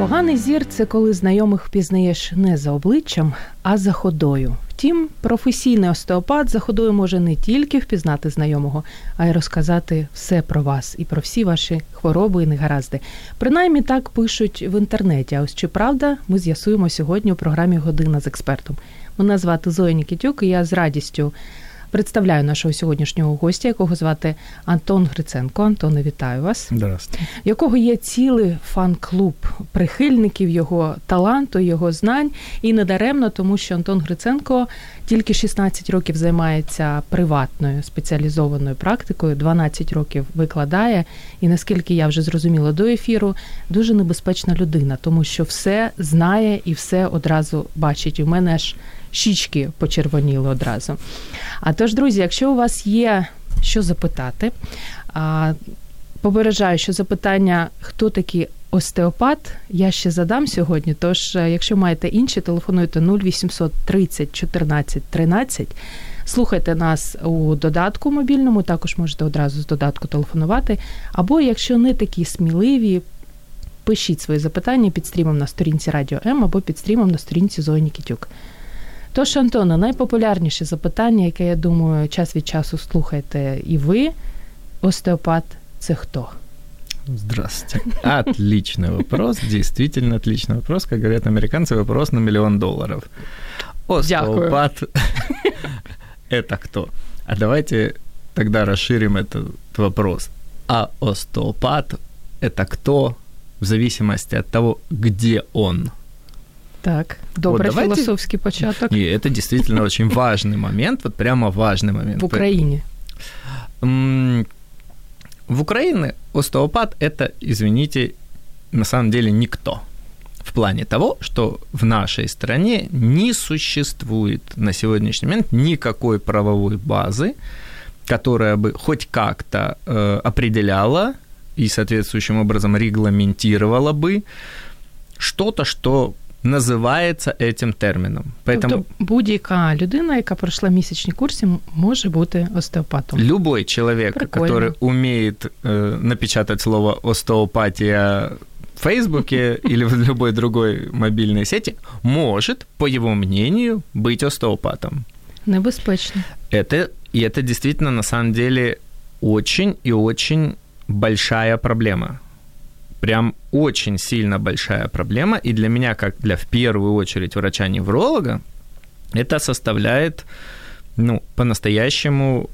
Поганий зір це коли знайомих впізнаєш не за обличчям, а за ходою. Втім, професійний остеопат за ходою може не тільки впізнати знайомого, а й розказати все про вас і про всі ваші хвороби і негаразди. Принаймні так пишуть в інтернеті. А ось чи правда, ми з'ясуємо сьогодні у програмі Година з експертом. Мене звати Зоя Нікітюк, і я з радістю Представляю нашого сьогоднішнього гостя, якого звати Антон Гриценко. Антоне, вітаю вас. Здравствуйте. Якого є цілий фан-клуб прихильників його таланту, його знань, і недаремно, тому що Антон Гриценко тільки 16 років займається приватною спеціалізованою практикою, 12 років викладає. І наскільки я вже зрозуміла до ефіру, дуже небезпечна людина, тому що все знає і все одразу бачить. У мене аж щічки почервоніли одразу. А тож, друзі, якщо у вас є що запитати, попереджаю, що запитання, хто такий остеопат, я ще задам сьогодні. Тож, е, якщо маєте інші, телефонуйте 0800 30 14 13. Слухайте нас у додатку мобільному, також можете одразу з додатку телефонувати. Або, якщо не такі сміливі, пишіть свої запитання під стрімом на сторінці Радіо М або під стрімом на сторінці Зої Нікітюк. Тож, Антона, найпопулярніше запитання, яке я думаю, час від часу слухаєте і ви, остеопат це кто? Здравствуйте. Отличный вопрос, действительно отличный вопрос. Как говорят американцы, вопрос на миллион долларов. Остеопат – это кто? А давайте тогда расширим этот вопрос. А остеопат – это кто в зависимости от того, где он – так, добрый вот философский початок. И это действительно очень важный момент, вот прямо важный момент. В Украине. В Украине остеопат – это, извините, на самом деле никто. В плане того, что в нашей стране не существует на сегодняшний момент никакой правовой базы, которая бы хоть как-то э, определяла и соответствующим образом регламентировала бы что-то, что називається этим терміном. Поэтому... Тобто будь-яка людина, яка пройшла місячні курси, може бути остеопатом. Любой человек, Прикольно. который умеет э, напечатать слово остеопатия в Фейсбуке или в любой другой мобильной сети, может, по его мнению, быть остеопатом. Небезпечно. Это, и это действительно, на самом деле, очень и очень большая проблема прям очень сильно большая проблема, и для меня, как для в первую очередь врача-невролога, это составляет, ну, по-настоящему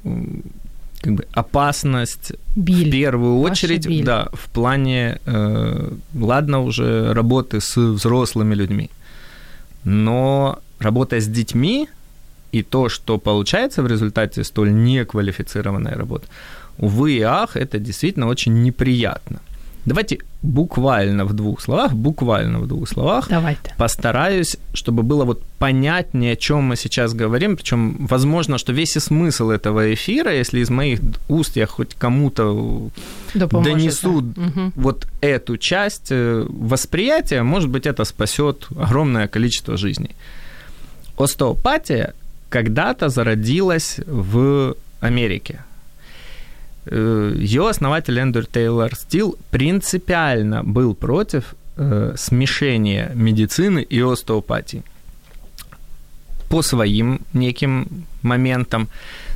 как бы опасность биль. в первую очередь, биль. да, в плане, э, ладно, уже работы с взрослыми людьми, но работа с детьми и то, что получается в результате столь неквалифицированной работы, увы и ах, это действительно очень неприятно. Давайте буквально в двух словах, буквально в двух словах Давайте. постараюсь, чтобы было вот понятнее, о чем мы сейчас говорим. Причем, возможно, что весь и смысл этого эфира, если из моих уст я хоть кому-то Допоможет, донесу да. угу. вот эту часть э, восприятия, может быть, это спасет огромное количество жизней. Остеопатия когда-то зародилась в Америке. Э, ее основатель Эндер Тейлор Стил принципиально был против э, смешения медицины и остеопатии по своим неким моментам.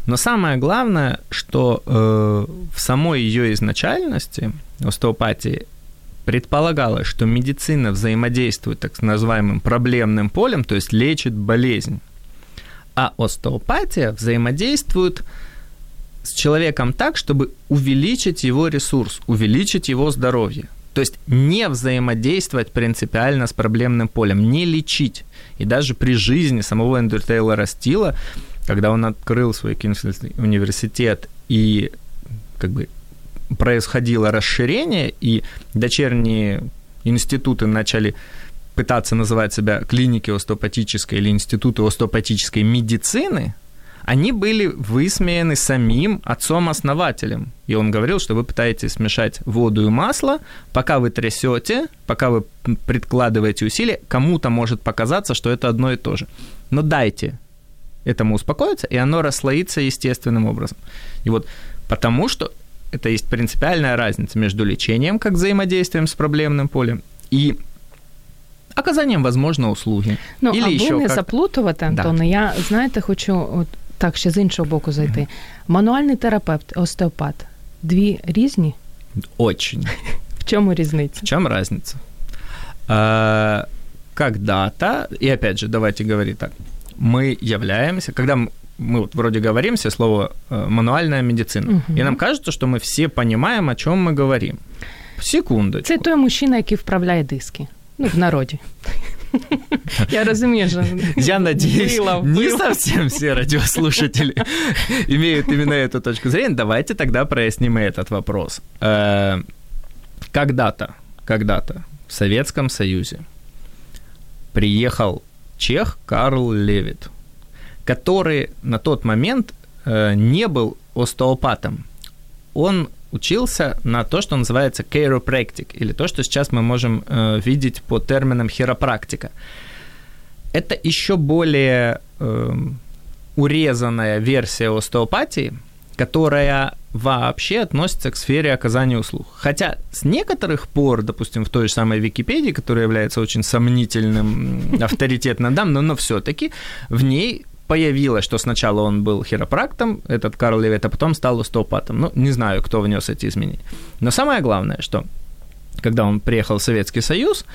Но самое главное, что э, в самой ее изначальности остеопатии предполагалось, что медицина взаимодействует так называемым проблемным полем, то есть лечит болезнь, а остеопатия взаимодействует с человеком так, чтобы увеличить его ресурс, увеличить его здоровье. То есть не взаимодействовать принципиально с проблемным полем, не лечить. И даже при жизни самого Эндрю Тейлора Стила, когда он открыл свой университет и как бы происходило расширение, и дочерние институты начали пытаться называть себя клиники остеопатической или институты остеопатической медицины, они были высмеяны самим отцом-основателем. И он говорил, что вы пытаетесь смешать воду и масло, пока вы трясете, пока вы прикладываете усилия, кому-то может показаться, что это одно и то же. Но дайте этому успокоиться, и оно расслоится естественным образом. И вот потому что это есть принципиальная разница между лечением как взаимодействием с проблемным полем и оказанням, возможно, услуги. Ну, Или аби ще не как... заплутувати, Антоне, да. я, знаєте, хочу от, так ще з іншого боку зайти. Mm-hmm. Мануальний терапевт, остеопат. Дві різні? Очень. В чому різниця? В чому разница? А, когда-то, и опять же, давайте говорить так, мы являемся, когда мы, мы вот вроде говорим все слово э, мануальная медицина, угу. и нам кажется, что мы все понимаем, о чем мы говорим. Секундочку. Це той мужчина, який вправляє диски. Ну, в народе. Я разумею. Я надеюсь, не совсем все радиослушатели имеют именно эту точку зрения. Давайте тогда проясним этот вопрос. Э, когда-то, когда-то в Советском Союзе приехал чех Карл Левит, который на тот момент э, не был остеопатом. Он учился на то, что называется chiropractic, или то, что сейчас мы можем э, видеть по терминам хиропрактика. Это еще более э, урезанная версия остеопатии, которая вообще относится к сфере оказания услуг. Хотя с некоторых пор, допустим, в той же самой Википедии, которая является очень сомнительным авторитетным, да, но, но все-таки в ней появилось, что сначала он был хиропрактом, этот Карл Левит, а потом стал остеопатом. Ну, не знаю, кто внес эти изменения. Но самое главное, что когда он приехал в Советский Союз,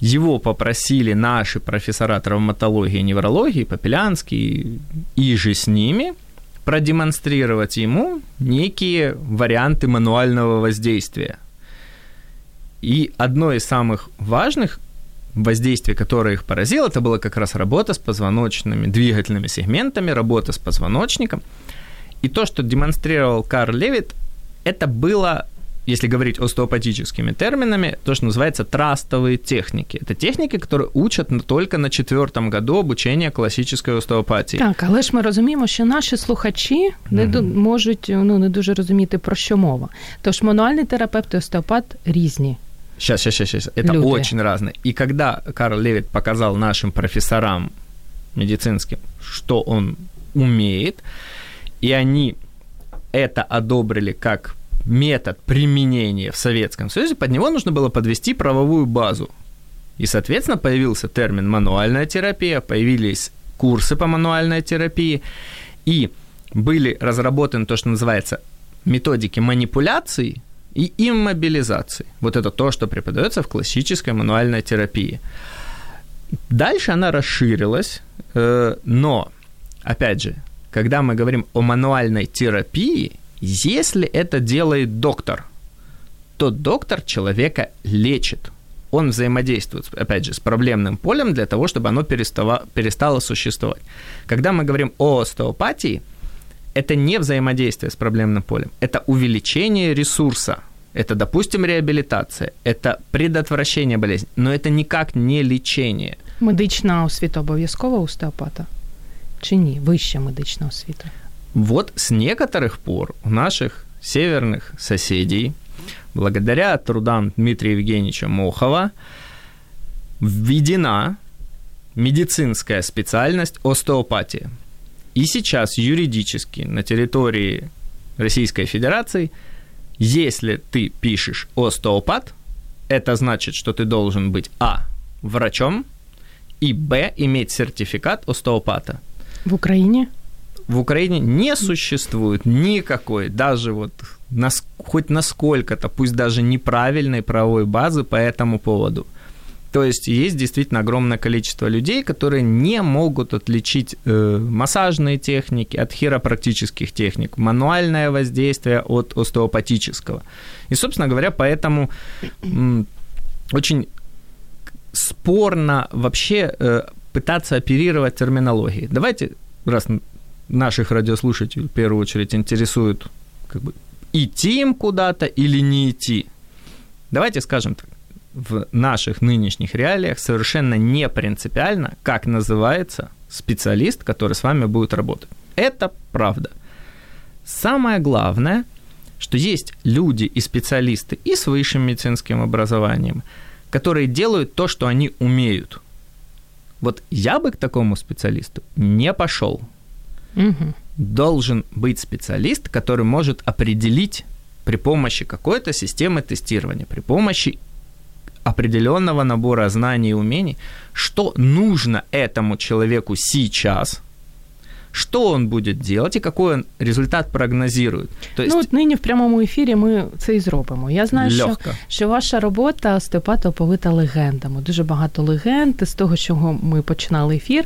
его попросили наши профессора травматологии и неврологии, Попелянский и же с ними, продемонстрировать ему некие варианты мануального воздействия. И одно из самых важных воздействие, которое их поразило, это была как раз работа с позвоночными двигательными сегментами, работа с позвоночником. И то, что демонстрировал Карл Левит, это было, если говорить остеопатическими терминами, то, что называется трастовые техники. Это техники, которые учат только на четвертом году обучения классической остеопатії. Так, але ж ми розуміємо, що наші слухачі не mm-hmm. можуть ну, не дуже розуміти, про що мова. Тож мануальний терапевт і остеопат різні. Сейчас, сейчас, сейчас. Это Люди. очень разное. И когда Карл Левит показал нашим профессорам медицинским, что он умеет, и они это одобрили как метод применения в Советском Союзе, под него нужно было подвести правовую базу. И, соответственно, появился термин мануальная терапия, появились курсы по мануальной терапии, и были разработаны то, что называется методики манипуляций, и иммобилизации. Вот это то, что преподается в классической мануальной терапии. Дальше она расширилась, э, но, опять же, когда мы говорим о мануальной терапии, если это делает доктор, то доктор человека лечит. Он взаимодействует, опять же, с проблемным полем для того, чтобы оно перестало, перестало существовать. Когда мы говорим о остеопатии – это не взаимодействие с проблемным полем, это увеличение ресурса. Это, допустим, реабилитация, это предотвращение болезни, но это никак не лечение. Медична освіта обов'язкова остеопата? Чи ні? Вища медична освіта? Вот с некоторых пор у наших северных соседей, благодаря трудам Дмитрия Евгеньевича Мохова, введена медицинская специальность остеопатия. И сейчас юридически на территории Российской Федерации, если ты пишешь остеопат, это значит, что ты должен быть А. врачом и Б. иметь сертификат остеопата. В Украине? В Украине не существует никакой, даже вот нас, хоть насколько-то, пусть даже неправильной правовой базы по этому поводу – то есть есть действительно огромное количество людей, которые не могут отличить э, массажные техники от хиропрактических техник, мануальное воздействие от остеопатического. И, собственно говоря, поэтому очень спорно вообще э, пытаться оперировать терминологией. Давайте, раз наших радиослушателей в первую очередь интересует, как бы, идти им куда-то или не идти. Давайте скажем так в наших нынешних реалиях совершенно не принципиально, как называется специалист, который с вами будет работать. Это правда. Самое главное, что есть люди и специалисты и с высшим медицинским образованием, которые делают то, что они умеют. Вот я бы к такому специалисту не пошел. Угу. Должен быть специалист, который может определить при помощи какой-то системы тестирования, при помощи определенного набора знаний и умений, что нужно этому человеку сейчас, что он будет делать і какой он результат прогнозирует. То есть... Ну, от нині в прямому ефірі ми це і зробимо. Я знаю, що, що ваша робота остеопата оповита легендами. Дуже багато легенд. З того, з чого ми починали ефір,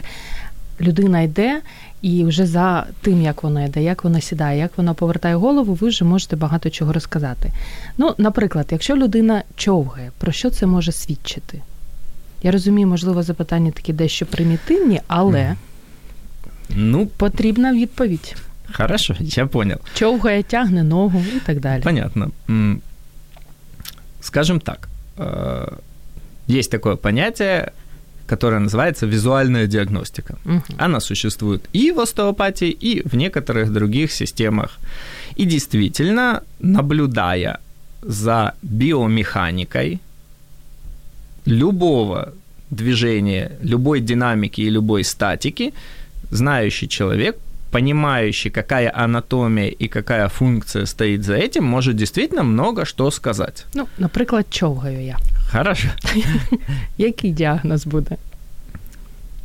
людина йде і вже за тим, як вона йде, як вона сідає, як вона повертає голову, ви вже можете багато чого розказати. Ну, наприклад, якщо людина човгає, про що це може свідчити? Я розумію, можливо, запитання такі дещо примітивні, але ну, потрібна відповідь. Хорошо, я понял. Човгає, тягне ногу і так далі. Понятно. Скажем так, э, есть такое понятие которая называется визуальная диагностика. Угу. Она существует и в остеопатии, и в некоторых других системах. И действительно, наблюдая за биомеханикой любого движения, любой динамики и любой статики, знающий человек, понимающий, какая анатомия и какая функция стоит за этим, может действительно много что сказать. Ну, наприклад, човгаю я. Хорошо. Який діагноз буде?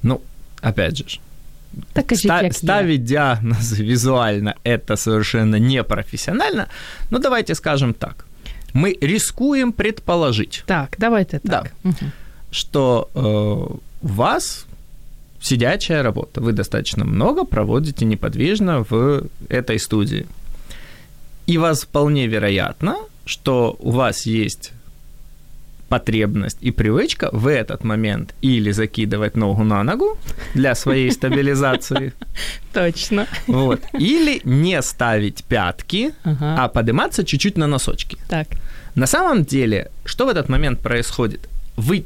Ну, опять же, так, ста- ставить диагноз визуально это совершенно непрофессионально. Ну, давайте скажем так. Мы рискуем предположить. Так, давайте так. Да, угу. Что э, у вас сидячая работа. Вы достаточно много проводите неподвижно в этой студии. И вас вполне вероятно, что у вас есть потребность и привычка в этот момент или закидывать ногу на ногу для своей стабилизации. Точно. Вот. Или не ставить пятки, а подниматься чуть-чуть на носочки. Так. На самом деле, что в этот момент происходит? Вы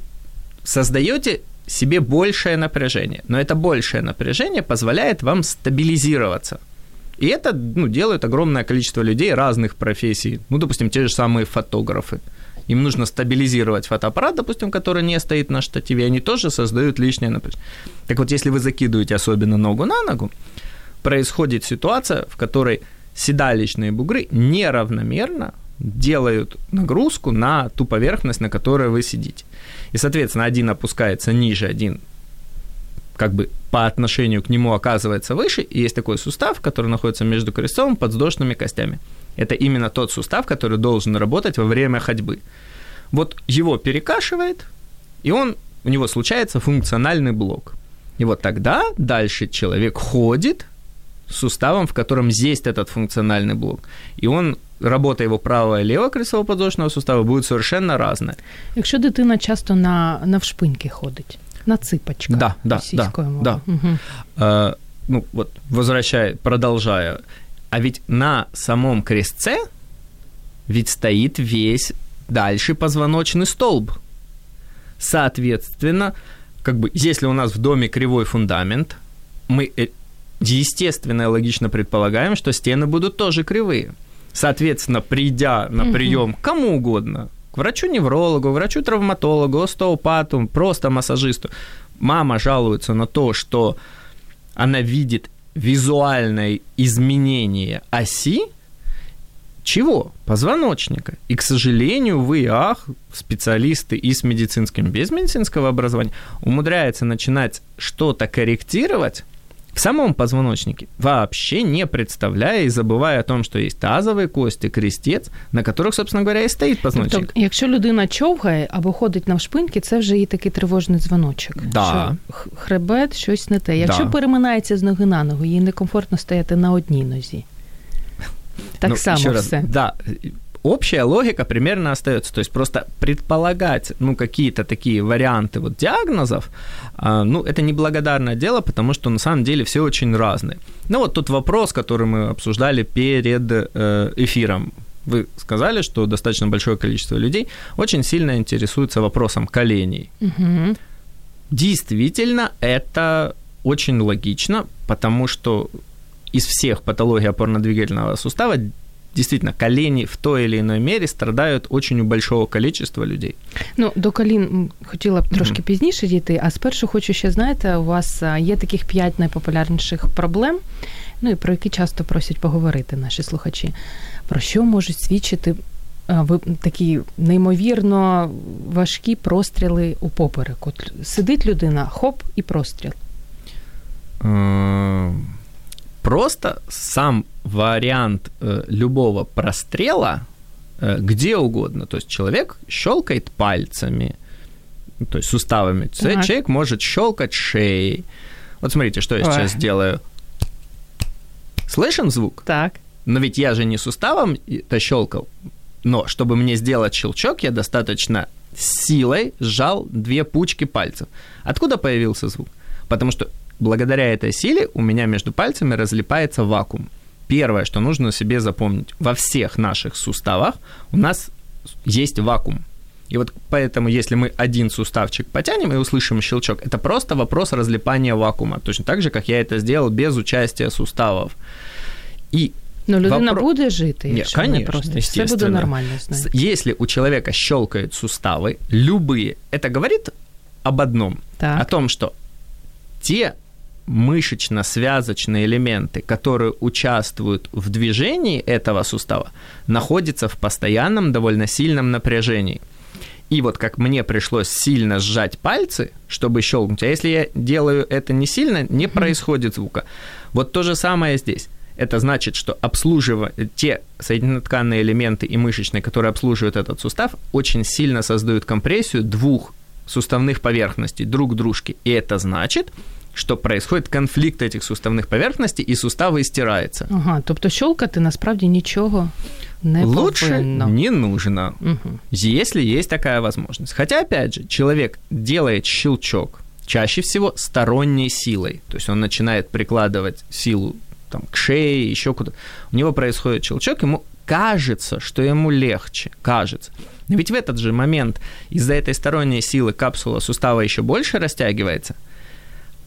создаете себе большее напряжение, но это большее напряжение позволяет вам стабилизироваться. И это ну, делает огромное количество людей разных профессий. Ну, допустим, те же самые фотографы им нужно стабилизировать фотоаппарат, допустим, который не стоит на штативе, они тоже создают лишнее напряжение. Так вот, если вы закидываете особенно ногу на ногу, происходит ситуация, в которой седалищные бугры неравномерно делают нагрузку на ту поверхность, на которой вы сидите. И, соответственно, один опускается ниже, один как бы по отношению к нему оказывается выше, и есть такой сустав, который находится между крестцом и подвздошными костями. Это именно тот сустав, который должен работать во время ходьбы. Вот его перекашивает, и он, у него случается функциональный блок. И вот тогда дальше человек ходит с суставом, в котором есть этот функциональный блок. И он работа его правого и левого крестцово-подвздошного сустава будет совершенно разная. Якщо дитина часто на, навшпиньки ходить, на цыпочках. Да, да, да, да. Угу. А, ну вот, возвращая, продолжая, а ведь на самом крестце ведь стоит весь дальше позвоночный столб. Соответственно, как бы, если у нас в доме кривой фундамент, мы э, естественно и логично предполагаем, что стены будут тоже кривые. Соответственно, придя на прием кому угодно, к врачу-неврологу, врачу-травматологу, остеопату, просто массажисту, мама жалуется на то, что она видит визуальное изменение оси, чего? Позвоночника. И, к сожалению, вы, ах, специалисты и с медицинским, без медицинского образования, умудряются начинать что-то корректировать в самом позвоночнике, вообще не представляя и забывая о том, что есть тазовые кости, крестец, на которых, собственно говоря, і стоїть позвоночник. Тобто, якщо людина човгає або ходить навшпиньки, це вже і такий тривожний дзвоночок. Да. Що хребет, щось не те. Якщо да. переминається з ноги на ногу, їй некомфортно стояти на одній нозі. Так ну, само все. Раз, да, Общая логика примерно остается. То есть просто предполагать, ну, какие-то такие варианты вот диагнозов, а, ну, это неблагодарное дело, потому что на самом деле все очень разные. Ну, вот тот вопрос, который мы обсуждали перед э, эфиром. вы сказали, что достаточно большое количество людей очень сильно интересуется вопросом коленей. Угу. Действительно, это очень логично, потому что из всех патологий опорно-двигательного сустава действительно колені в той или иной мере страдают очень у большого количества людей. Ну, до колін хотіла б трошки mm-hmm. пізніше дійти, а спершу хочу ще, знаєте, у вас є таких п'ять найпопулярніших проблем, ну і про які часто просять поговорити наші слухачі. Про що можуть свідчити ви такі неймовірно важкі простріли у поперек? От сидить людина, хоп, і простріл. Просто сам вариант э, любого прострела э, где угодно. То есть человек щелкает пальцами, то есть суставами. Так. Человек может щелкать шеей. Вот смотрите, что я Ой. сейчас делаю. Слышен звук? Так. Но ведь я же не суставом это щелкал. Но чтобы мне сделать щелчок, я достаточно силой сжал две пучки пальцев. Откуда появился звук? Потому что благодаря этой силе у меня между пальцами разлипается вакуум. Первое, что нужно себе запомнить, во всех наших суставах у нас есть вакуум. И вот поэтому, если мы один суставчик потянем и услышим щелчок, это просто вопрос разлипания вакуума. Точно так же, как я это сделал без участия суставов. И но людина Вопро... буде жити, якщо Нет, конечно, не просто все буде нормально. Знаете. Если у человека щелкают суставы, любые, это говорит об одном, так. о том, что те мышечно-связочные элементы, которые участвуют в движении этого сустава, находятся в постоянном довольно сильном напряжении. И вот как мне пришлось сильно сжать пальцы, чтобы щелкнуть, а если я делаю это не сильно, не происходит звука. Вот то же самое здесь. Это значит, что обслуживая те соединенно-тканные элементы и мышечные, которые обслуживают этот сустав, очень сильно создают компрессию двух суставных поверхностей друг к дружке. И это значит, що происходит конфлікт этих суставних поверхностей, і сустави стираються. Ага, тобто щолкати насправді нічого не Лучше повинно. не нужно, угу. если есть такая возможность. Хотя, опять же, человек делает щелчок чаще всего сторонней силой. То есть он начинает прикладывать силу там, к шее, еще куда-то. У него происходит щелчок, ему кажется, что ему легче, кажется. Но ведь в этот же момент из-за этой сторонней силы капсула сустава еще больше растягивается –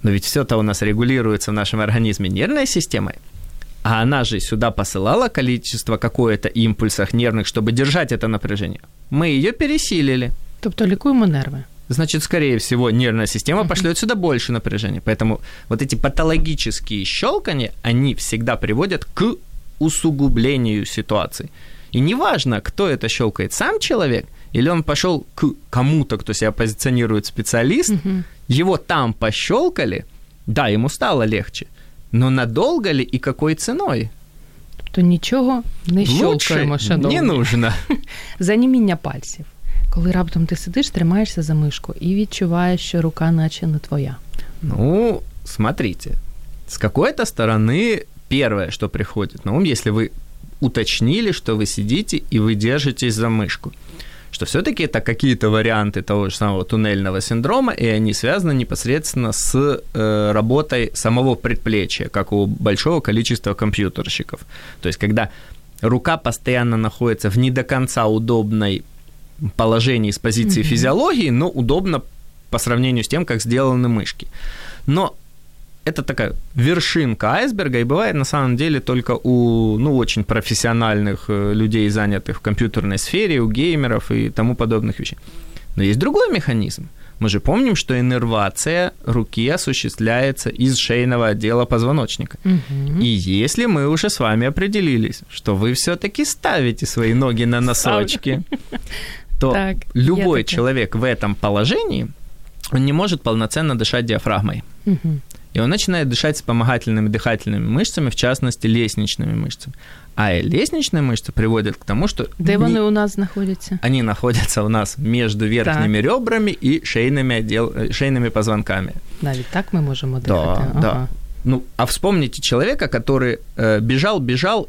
но ведь все-то у нас регулируется в нашем организме нервной системой. А она же сюда посылала количество какое-то импульсов нервных, чтобы держать это напряжение. Мы ее пересилили. Тобто лікуємо нервы. Значит, скорее всего, нервная система пошлет сюда больше напряжения. Поэтому вот эти патологические щелкания, они всегда приводят к усугублению ситуации. И неважно, кто это щелкает, сам человек или он пошел к кому-то, кто себя позиционирует специалист, угу его там пощелкали, да, ему стало легче, но надолго ли и какой ценой? То нічого не щолкаємо, шановні. не нужно. Заніміння пальців. Коли раптом ти сидиш, тримаєшся за мишку і відчуваєш, що рука наче не твоя. Ну, смотрите, с какой-то стороны первое, что приходит на ум, если вы уточнили, что вы сидите и вы держитесь за мышку – что все-таки это какие-то варианты того же самого туннельного синдрома, и они связаны непосредственно с э, работой самого предплечья, как у большого количества компьютерщиков. То есть, когда рука постоянно находится в не до конца удобной положении с позиции mm-hmm. физиологии, но удобно по сравнению с тем, как сделаны мышки. Но это такая вершинка айсберга, и бывает на самом деле только у ну, очень профессиональных э, людей, занятых в компьютерной сфере, у геймеров и тому подобных вещей. Но есть другой механизм. Мы же помним, что иннервация руки осуществляется из шейного отдела позвоночника. Угу. И если мы уже с вами определились, что вы все-таки ставите свои ноги на носочки, то так, любой человек в этом положении он не может полноценно дышать диафрагмой. Угу. И он начинает дышать вспомогательными дыхательными мышцами, в частности, лестничными мышцами. А лестничные мышцы приводят к тому, что... Де вони у нас находятся? Они находятся у нас между верхними так. ребрами и шейными, отдел... шейными позвонками. Навіть так мы можем отдыхать. Да, ага. да. Ну, а вспомните человека, который э, бежал, бежал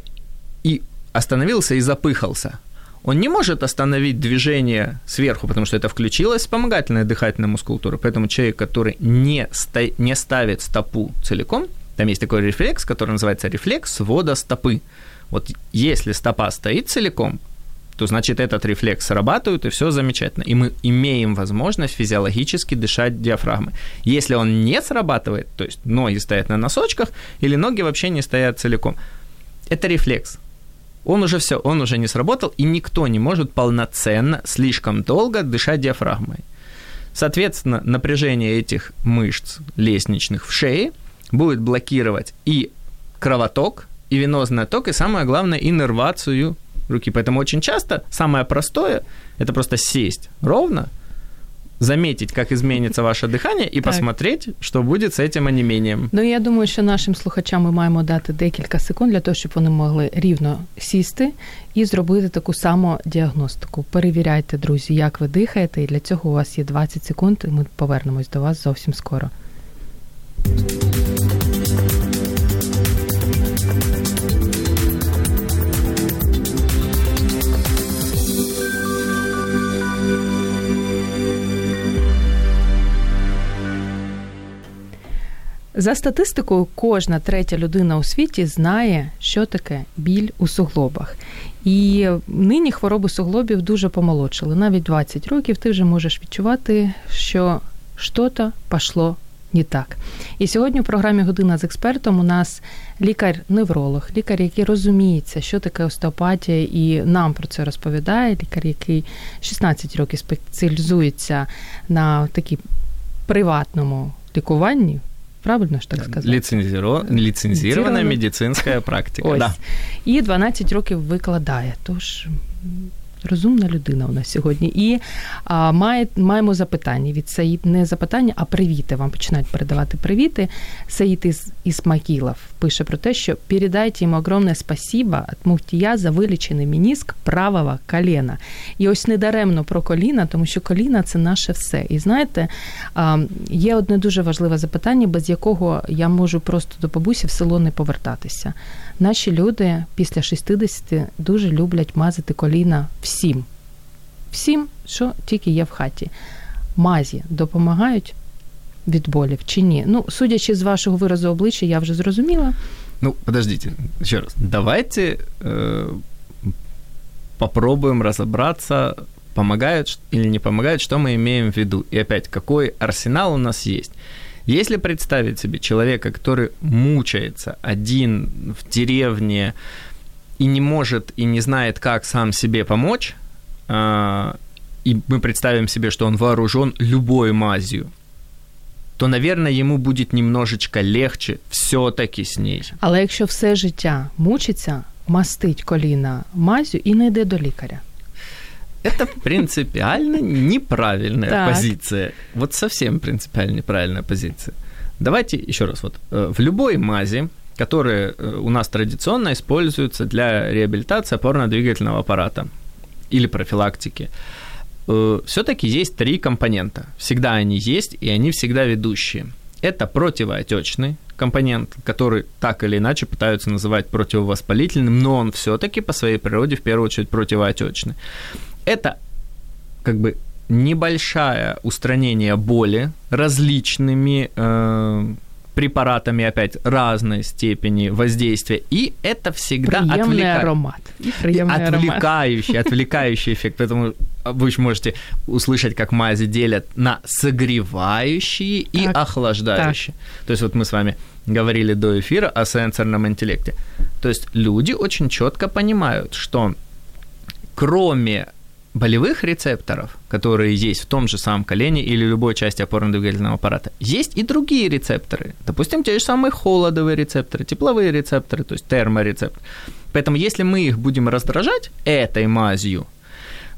и остановился и запыхался он не может остановить движение сверху, потому что это включилась вспомогательная дыхательная мускулатура. Поэтому человек, который не, ста- не ставит стопу целиком, там есть такой рефлекс, который называется рефлекс свода стопы. Вот если стопа стоит целиком, то значит этот рефлекс срабатывает, и все замечательно. И мы имеем возможность физиологически дышать диафрагмой. Если он не срабатывает, то есть ноги стоят на носочках, или ноги вообще не стоят целиком, это рефлекс. Он уже все, он уже не сработал, и никто не может полноценно, слишком долго дышать диафрагмой. Соответственно, напряжение этих мышц лестничных в шее будет блокировать и кровоток, и венозный отток, и самое главное, иннервацию руки. Поэтому очень часто самое простое – это просто сесть ровно, заметить, как изменится ваше дихання, і так. посмотреть, що буде з цим онімінням. Ну я думаю, що нашим слухачам ми маємо дати декілька секунд для того, щоб вони могли рівно сісти і зробити таку саму діагностику. Перевіряйте, друзі, як ви дихаєте, і для цього у вас є 20 секунд, і ми повернемось до вас зовсім скоро. За статистикою, кожна третя людина у світі знає, що таке біль у суглобах. І нині хвороби суглобів дуже помолодшили. Навіть 20 років ти вже можеш відчувати, що щось пішло не так. І сьогодні в програмі Година з експертом у нас лікар-невролог, лікар, який розуміється, що таке остеопатія, і нам про це розповідає. Лікар, який 16 років спеціалізується на такій приватному лікуванні. Правильно ж так сказати? Ліцензіро... Ліцензірована медицинська практика. Ось. Да. І 12 років викладає. Тож розумна людина у нас сьогодні. І а, має, маємо запитання від Саїд, не запитання, а привіти. Вам починають передавати привіти. Саїд із Ісмакілов пише про те, що передайте йому огромне спасибо від муфтія за вилічений мініск правого коліна. І ось недаремно про коліна, тому що коліна це наше все. І знаєте, а, є одне дуже важливе запитання, без якого я можу просто до бабусі в село не повертатися. Наші люди після 60 дуже люблять мазати коліна всім. Всім, що тільки є в хаті. Мазі допомагають від болів чи ні? Ну, судячи з вашого виразу обличчя, я вже зрозуміла. Ну, подождите, еще раз. Давайте э, попробуем разобраться, помогают или не помогают, что мы имеем в виду. И опять, какой арсенал у нас есть. Если представить себе человека, который мучается один в деревне и не может и не знает, как сам себе помочь, а, и мы представим себе, что он вооружен любой мазью, то, наверное, ему будет немножечко легче все-таки с ней. Але якщо все життя мучиться, мастить коліна мазю і не йде до лікаря. Это принципиально неправильная так. позиция. Вот совсем принципиально неправильная позиция. Давайте еще раз. Вот э, в любой мази, которая э, у нас традиционно используется для реабилитации опорно-двигательного аппарата или профилактики, э, все-таки есть три компонента. Всегда они есть, и они всегда ведущие. Это противоотечный компонент, который так или иначе пытаются называть противовоспалительным, но он все-таки по своей природе в первую очередь противоотечный это как бы небольшое устранение боли различными э, препаратами, опять, разной степени воздействия, и это всегда отвлека... аромат. отвлекающий, аромат. отвлекающий эффект, поэтому вы можете услышать, как мази делят на согревающие и так, охлаждающие. Так. То есть вот мы с вами говорили до эфира о сенсорном интеллекте. То есть люди очень четко понимают, что кроме болевых рецепторов, которые есть в том же самом колене или любой части опорно-двигательного аппарата, есть и другие рецепторы. Допустим, те же самые холодовые рецепторы, тепловые рецепторы, то есть терморецепторы. Поэтому если мы их будем раздражать этой мазью,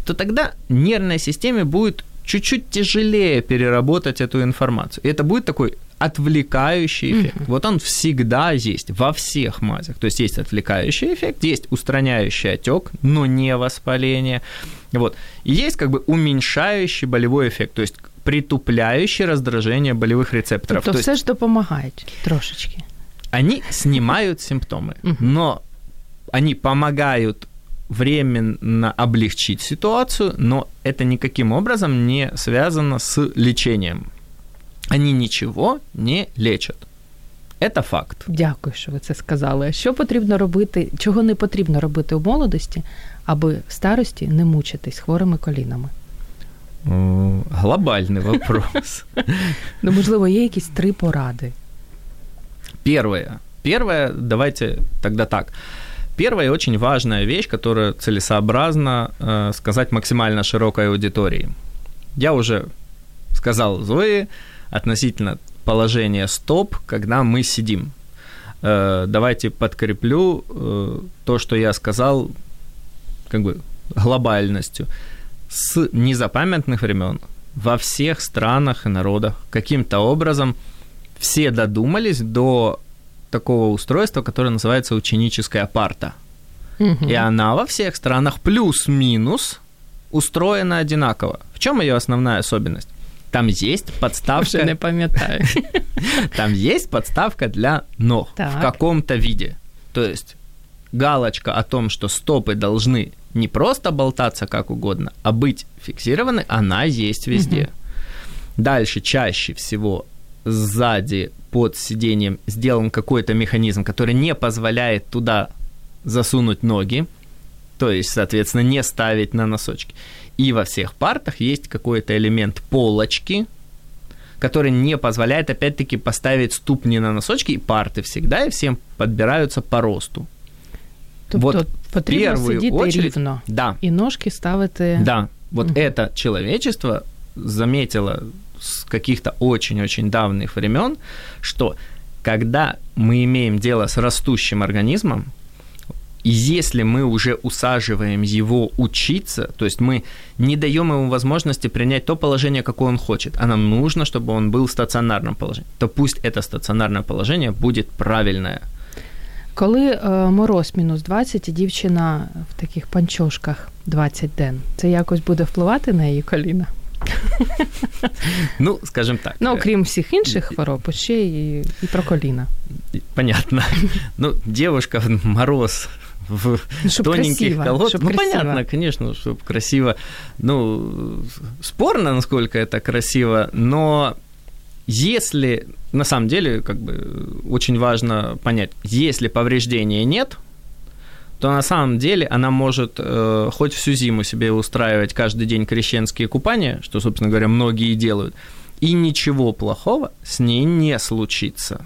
то тогда нервной системе будет чуть-чуть тяжелее переработать эту информацию. И это будет такой отвлекающий эффект. Mm-hmm. Вот он всегда есть во всех мазях. То есть есть отвлекающий эффект, есть устраняющий отек, но не воспаление. Вот. И есть как бы уменьшающий болевой эффект, то есть притупляющий раздражение болевых рецепторов. То, то все ж допомагають трошечки. Они снимают симптомы, но они помогают временно облегчить ситуацию, но это никаким образом не связано с лечением. Они ничего не лечат. Це факт. Дякую, що ви це сказали. Що потрібно робити, чого не потрібно робити у молодості, аби в старості не мучитись хворими колінами? Глобальный вопрос. Ну, можливо, є якісь три поради. Первое. Первое, давайте тогда так. Первая очень важная вещь, которую целесообразно э, сказать максимально широкой аудитории. Я уже сказал Зои относительно положения стоп, когда мы сидим. Э, давайте подкреплю э, то, что я сказал, как бы глобальностью. С незапамятных времен во всех странах и народах каким-то образом все додумались до такого устройства, которое называется ученическая парта. Угу. И она во всех странах плюс-минус устроена одинаково. В чем ее основная особенность? Там есть подставка... не пам'ятаю. Там есть подставка для ног так. в каком-то виде. То есть галочка о том, что стопы должны не просто болтаться как угодно, а быть фиксированы, она есть везде. Угу. Дальше чаще всего сзади под сиденьем сделан какой-то механизм, который не позволяет туда засунуть ноги, то есть, соответственно, не ставить на носочки. И во всех партах есть какой-то элемент полочки, который не позволяет, опять-таки, поставить ступни на носочки, и парты всегда и всем подбираются по росту. Тобто вот потрібно сидіти очередь, рівно да. і ножки ставити. Да, вот угу. это человечество заметило с каких-то очень-очень давних времен, что когда мы имеем дело с растущим организмом, и если мы уже усаживаем его учиться, то есть мы не даем ему возможности принять то положение, какое он хочет, а нам нужно, чтобы он был в стационарном положении, то пусть это стационарное положение будет правильное. Коли е, мороз мінус 20 і дівчина в таких панчошках 20 ден, це якось буде впливати на її коліна? Ну, скажем так. Ну, окрім всіх інших хвороб, ще і, і про коліна. Понятно. Ну, девушка в мороз в ну, тоненьких колготках. Ну, красиво. понятно, конечно, чтобы красиво. Ну, спорно, насколько это красиво, но если, на самом деле, как бы очень важно понять, если повреждения нет, то на самом деле она может э, хоть всю зиму себе устраивать каждый день крещенские купания, что, собственно говоря, многие делают, и ничего плохого с ней не случится.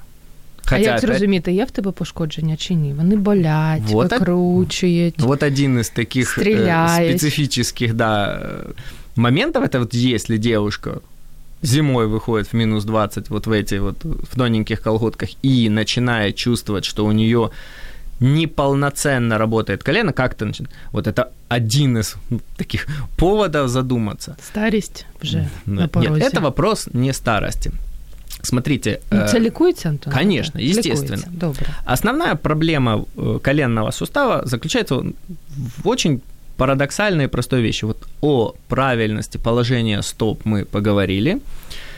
Хоча, а як зрозуміти, є в тебе пошкодження чи ні? Вони болять, вот викручують. Вот один из таких э, стреляют. специфических, да, моментов, это вот если девушка зимой выходит в минус 20 вот в эти вот в тоненьких колготках и начинает чувствовать, что у нее неполноценно работает колено, как то начинает? Вот это один из таких поводов задуматься. Старость уже на порозе. Нет, это вопрос не старости. Смотрите. Ну, э, ликуется, Антон? Конечно, естественно. Добро. Основная проблема э, коленного сустава заключается в очень парадоксальной и простой вещи. Вот о правильности положения стоп мы поговорили.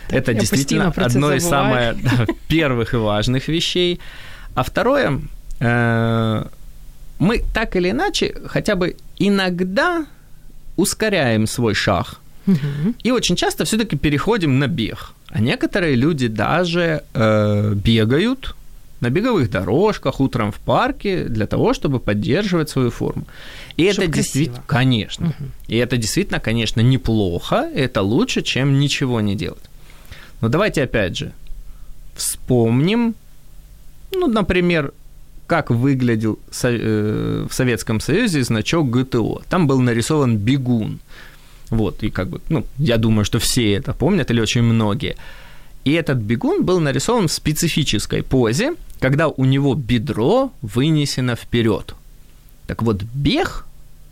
Так, это действительно одно из самых да, первых и важных вещей. А второе, э, мы так или иначе хотя бы иногда ускоряем свой шаг. Угу. И очень часто все-таки переходим на бег. А некоторые люди даже э, бегают на беговых дорожках, утром в парке для того, чтобы поддерживать свою форму. И Чтоб это действительно, конечно, угу. и это действительно, конечно, неплохо, это лучше, чем ничего не делать. Но давайте опять же вспомним, ну, например, как выглядел э, в Советском Союзе значок ГТО. Там был нарисован бегун. Вот, и как бы, ну, я думаю, что все это помнят, или очень многие. И этот бегун был нарисован в специфической позе, когда у него бедро вынесено вперед. Так вот, бег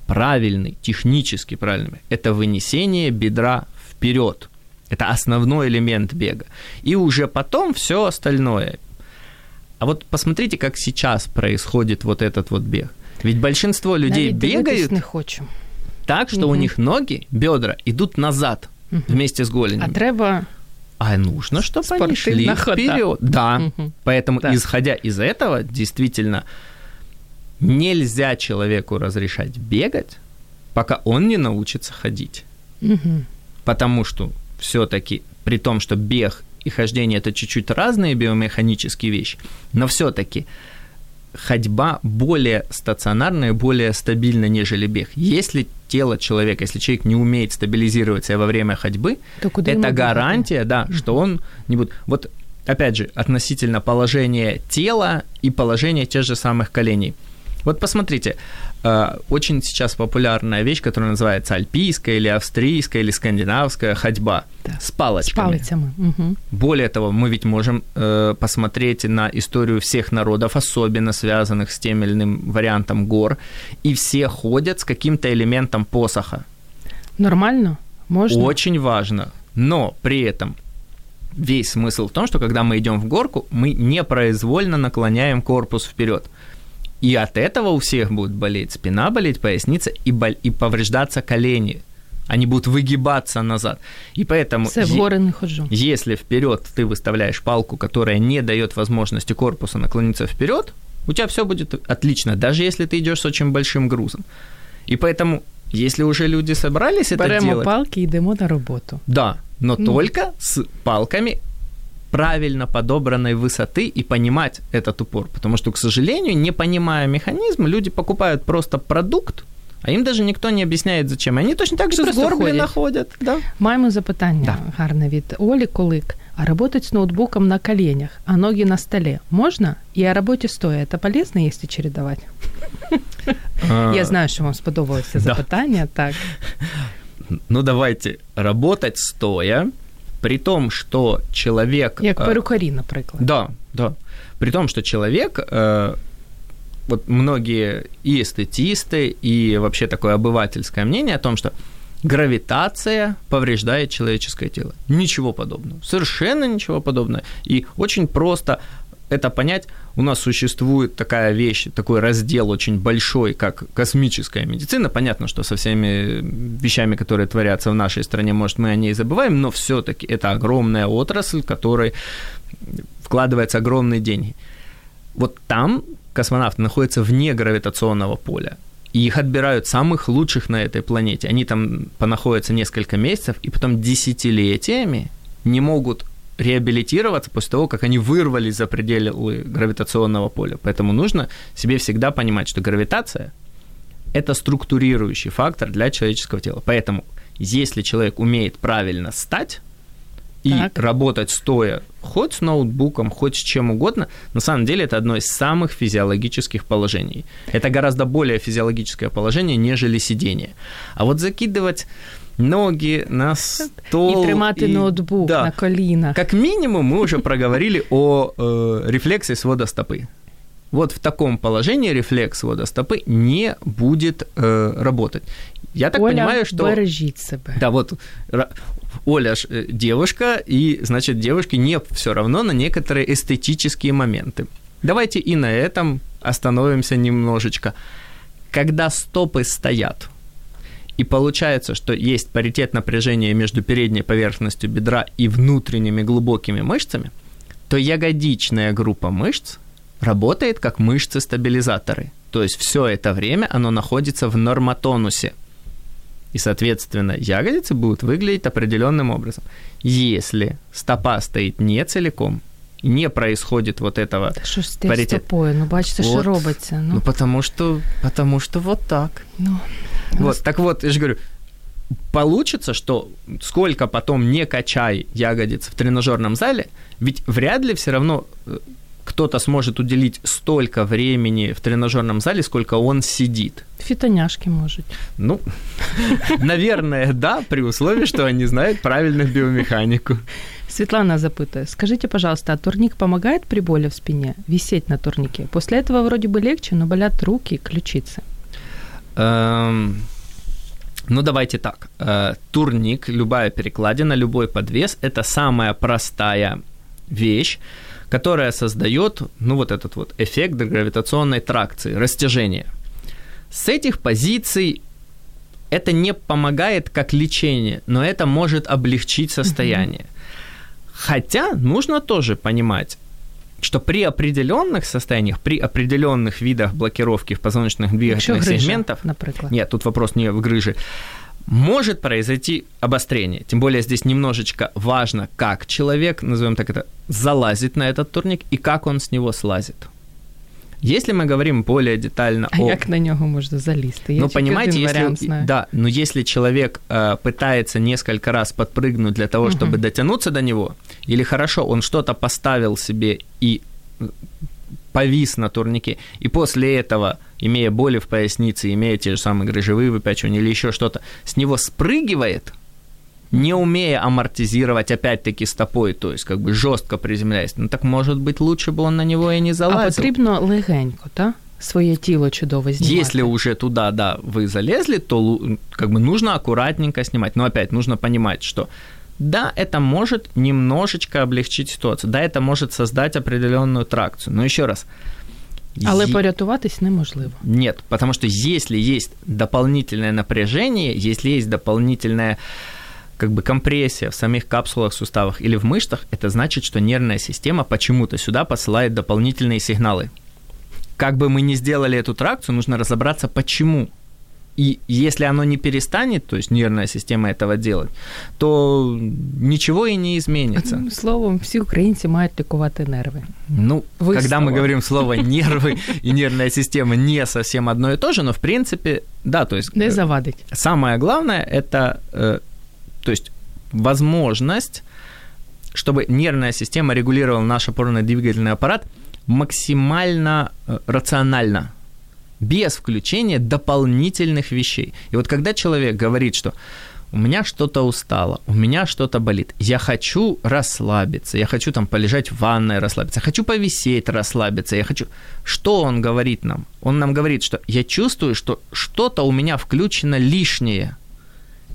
правильный, технически правильный, это вынесение бедра вперед. Это основной элемент бега. И уже потом все остальное. А вот посмотрите, как сейчас происходит вот этот вот бег. Ведь большинство людей Навіть бегают не хочу. Так, что угу. у них ноги, бедра идут назад угу. вместе с голенями. А треба а нужно, чтобы они шли вперед. Да. Угу. Поэтому, да. исходя из этого, действительно, нельзя человеку разрешать бегать, пока он не научится ходить. Угу. Потому что все-таки при том, что бег и хождение – это чуть-чуть разные биомеханические вещи, но все-таки ходьба более стационарная, более стабильна, нежели бег. Если тело человека, если человек не умеет стабилизироваться во время ходьбы, то куда это гарантия, да, что он не будет. Вот опять же, относительно положения тела и положения тех же самых коленей. Вот посмотрите, очень сейчас популярная вещь, которая называется альпийская или австрийская или скандинавская ходьба да. с палочками. С палицами. Угу. Более того, мы ведь можем э, посмотреть на историю всех народов, особенно связанных с тем или иным вариантом гор, и все ходят с каким-то элементом посоха. Нормально? Можно? Очень важно. Но при этом весь смысл в том, что когда мы идем в горку, мы непроизвольно наклоняем корпус вперед. И от этого у всех будет болеть спина, болеть поясница и, бол- и повреждаться колени. Они будут выгибаться назад. И поэтому, Все, в горы не хожу. если вперед ты выставляешь палку, которая не дает возможности корпуса наклониться вперед, у тебя все будет отлично, даже если ты идешь с очень большим грузом. И поэтому, если уже люди собрались Беремо это делать... палки и йдемо на работу. Да, но ну. только с палками правильно подобранной высоты и понимать этот упор. Потому что, к сожалению, не понимая механизм, люди покупают просто продукт, а їм даже ніхто не об'ясняє, зачем. Они точно так же згорблено ходять. Да? Маємо запитання да. гарне від Олі Колик. А работать с ноутбуком на коленях, а ноги на столе можно? И о работе стоя это полезно, если чередовать? Я знаю, що вам сподобалося запитання, так. Ну, давайте. Работать стоя, при том, что человек... Як перукарі, наприклад. Да, да. При том, что человек вот многие и эстетисты, и вообще такое обывательское мнение о том, что гравитация повреждает человеческое тело. Ничего подобного. Совершенно ничего подобного. И очень просто это понять. У нас существует такая вещь, такой раздел очень большой, как космическая медицина. Понятно, что со всеми вещами, которые творятся в нашей стране, может, мы о ней забываем, но все-таки это огромная отрасль, в которой вкладываются огромные деньги. Вот там космонавты находятся вне гравитационного поля. И их отбирают самых лучших на этой планете. Они там понаходятся несколько месяцев, и потом десятилетиями не могут реабилитироваться после того, как они вырвались за пределы гравитационного поля. Поэтому нужно себе всегда понимать, что гравитация – это структурирующий фактор для человеческого тела. Поэтому, если человек умеет правильно стать, и так. работать стоя, хоть с ноутбуком, хоть с чем угодно, на самом деле это одно из самых физиологических положений. Это гораздо более физиологическое положение, нежели сидение. А вот закидывать ноги на стол. І тримати і... ноутбук да. на коліна. Как минимум, мы уже проговорили о э, рефлексе свода стопы. Вот в таком положении рефлекс свода стопы не будет э, работать. Я так Оля, понимаю, что... бережіть себе. Да, вот Оля ж э, девушка, и, значит, девушке не все равно на некоторые эстетические моменты. Давайте и на этом остановимся немножечко. Когда стопы стоят, и получается, что есть паритет напряжения между передней поверхностью бедра и внутренними глубокими мышцами, то ягодичная группа мышц работает как мышцы-стабилизаторы. То есть все это время оно находится в нормотонусе. И, соответственно, ягодицы будут выглядеть определенным образом. Если стопа стоит не целиком, не происходит вот этого Та що ж з паритет... стопою? Ну, бачите, вот. що робиться. Ну. ну, потому что, потому что вот так. Ну, вот, так вот, я же говорю, получится, что сколько потом не качай ягодиц в тренажерном зале, ведь вряд ли все равно э, кто-то сможет уделить столько времени в тренажерном зале, сколько он сидит. Фитоняшки может. Ну, наверное, да, при условии, что они знают правильную биомеханику. Светлана запытывает. Скажите, пожалуйста, а турник помогает при боли в спине? Висеть на турнике? После этого вроде бы легче, но болят руки и ключицы. Эм, ну, давайте так. Э, турник, любая перекладина, любой подвес – это самая простая вещь, которая создает, ну, вот этот вот эффект гравитационной тракции, растяжения. С этих позиций это не помогает как лечение, но это может облегчить состояние. Хотя нужно тоже понимать, что при определенных состояниях, при определенных видах блокировки в позвоночных двигательных сегментов, например. Нет, тут вопрос не в грыже. Может произойти обострение. Тем более здесь немножечко важно, как человек, назовем так это, залазит на этот турник и как он с него слазит. Если мы говорим более детально а о... як на нього можна залізти? Я ну, понимаете, если... Знаю. Да, но если человек э, пытается несколько раз подпрыгнуть для того, чтобы угу. дотянуться до него, или хорошо, он что-то поставил себе и повис на турнике, и после этого, имея боли в пояснице, имея те же самые грыжевые выпячивания или еще что-то, с него спрыгивает, не умея амортизировать опять-таки стопой, то есть как бы жестко приземляясь, ну так может быть лучше бы он на него и не залазил. А потрібно легенько, так? Своє тіло чудово знімати. Если уже туда, да, вы залезли, то как бы нужно аккуратненько снимать. Но опять нужно понимать, что да, это может немножечко облегчить ситуацию, да, это может создать определенную тракцию. Но еще раз, Але порятуватись неможливо. Нет, потому что если есть дополнительное напряжение, если есть дополнительная как бы компрессия в самих капсулах, суставах или в мышцах, это значит, что нервная система почему-то сюда посылает дополнительные сигналы. Как бы мы ни сделали эту тракцию, нужно разобраться, почему. И если оно не перестанет, то есть нервная система этого делать, то ничего и не изменится. Одним словом, всі українці мають лікувати нерви. Ну, Вы когда слово. мы говорим слово нервы и нервная система не совсем одно и то же, но в принципе, да, то есть... Не э, завадить. Самое главное – это, э, то есть, возможность, чтобы нервная система регулировала наш опорно-двигательный аппарат максимально э, рационально – без включения дополнительных вещей. И вот когда человек говорит, что у меня что-то устало, у меня что-то болит, я хочу расслабиться, я хочу там полежать в ванной расслабиться, я хочу повисеть расслабиться, я хочу... Что он говорит нам? Он нам говорит, что я чувствую, что что-то у меня включено лишнее.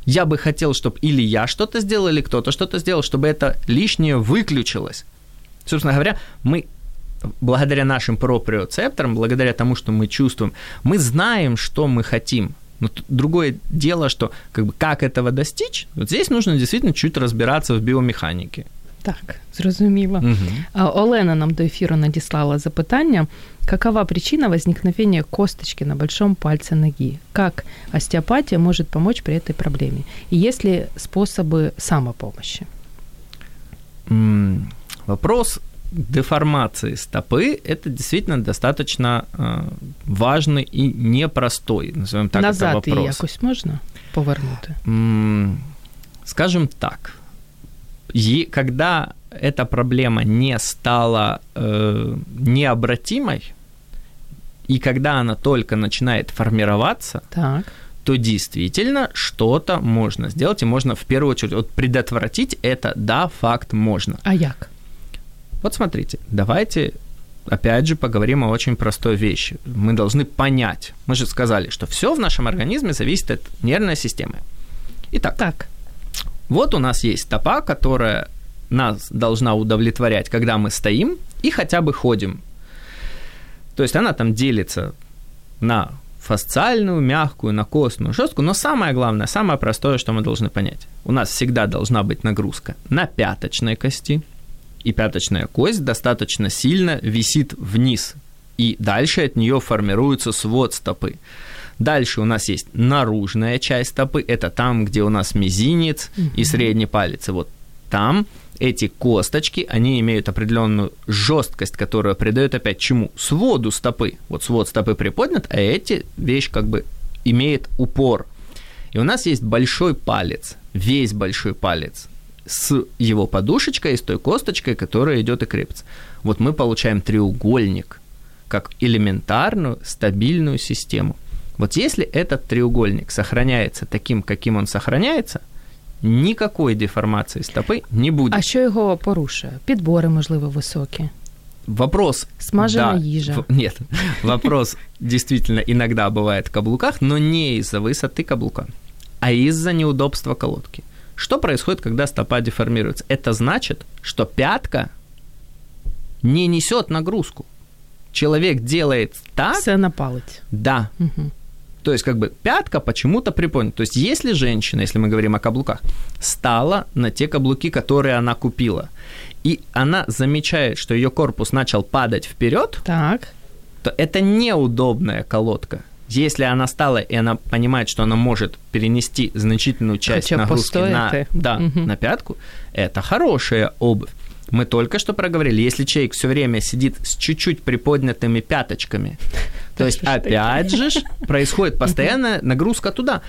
Я бы хотел, чтобы или я что-то сделал, или кто-то что-то сделал, чтобы это лишнее выключилось. Собственно говоря, мы благодаря нашим проприоцепторам, благодаря тому, что мы чувствуем, мы знаем, что мы хотим. Но другое дело, что как, бы, как этого достичь, вот здесь нужно действительно чуть разбираться в биомеханике. Так, зрозуміло. Угу. Олена нам до ефіру надіслала запитання. Какова причина возникновения косточки на большом пальце ноги? Как остеопатия может помочь при этой проблеме? И есть ли способы самопомощи? Вопрос деформации стопы это действительно достаточно э, важный и непростой, назовем так, Назад это вопрос. Назад якось можна повернути? Скажем так, и когда эта проблема не стала э, необратимой, и когда она только начинает формироваться, так. то действительно что-то можно сделать, и можно в первую очередь вот предотвратить это, да, факт можно. А як? Вот смотрите, давайте опять же поговорим о очень простой вещи. Мы должны понять. Мы же сказали, что все в нашем организме зависит от нервной системы. Итак, так. вот у нас есть стопа, которая нас должна удовлетворять, когда мы стоим и хотя бы ходим. То есть она там делится на фасциальную, мягкую, на костную, жесткую. Но самое главное, самое простое, что мы должны понять. У нас всегда должна быть нагрузка на пяточной кости – и пяточная кость достаточно сильно висит вниз, и дальше от нее формируется свод стопы. Дальше у нас есть наружная часть стопы, это там, где у нас мизинец и средний палец. И вот там эти косточки, они имеют определенную жесткость, которая придает опять чему? Своду стопы. Вот свод стопы приподнят, а эти вещь как бы имеет упор. И у нас есть большой палец, весь большой палец с его подушечкой, с той косточкой, которая идет и крепится. Вот мы получаем треугольник, как элементарную стабильную систему. Вот если этот треугольник сохраняется таким, каким он сохраняется, никакой деформации стопы не будет. А що його порушує? Підбори, можливо, високі. Вопрос... Смажена да, їжа. Нет, вопрос действительно иногда бывает в каблуках, но не из-за высоты каблука, а из-за неудобства колодки. Что происходит, когда стопа деформируется? Это значит, что пятка не несет нагрузку. Человек делает так... Все на. Да. Угу. То есть, как бы пятка почему-то приподнята. То есть, если женщина, если мы говорим о каблуках, стала на те каблуки, которые она купила, и она замечает, что ее корпус начал падать вперед, так. то это неудобная колодка. Если она стала, и она понимает, что она может перенести значительную часть Хотя нагрузки на, да, угу. на пятку, это хорошая обувь. Мы только что проговорили, если человек все время сидит с чуть-чуть приподнятыми пяточками, то есть опять же происходит постоянная нагрузка туда.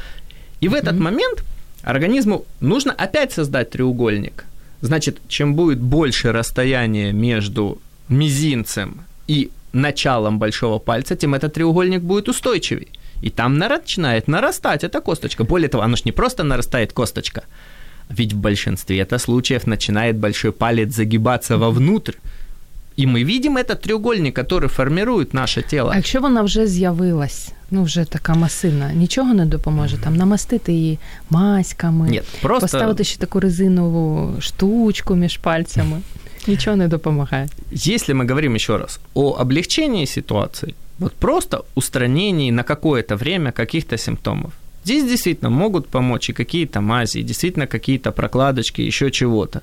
И в этот момент организму нужно опять создать треугольник. Значит, чем будет больше расстояние между мизинцем и началом большого пальца, тем этот треугольник будет устойчивее. И там начинает нарастать эта косточка. Более того, оно же не просто нарастает косточка, ведь в большинстве это случаев начинает большой палец загибаться вовнутрь. І ми видим этот треугольник, который формирует наше тіло. А якщо вона вже з'явилась, ну вже така масивна, нічого не допоможе там намастити її маськами, Нет, просто... поставити ще таку резинову штучку між пальцями. Ничего не допомагает. Если мы говорим еще раз о облегчении ситуации, вот просто устранении на какое-то время каких-то симптомов, здесь действительно могут помочь и какие-то мази, и действительно какие-то прокладочки, еще чего-то.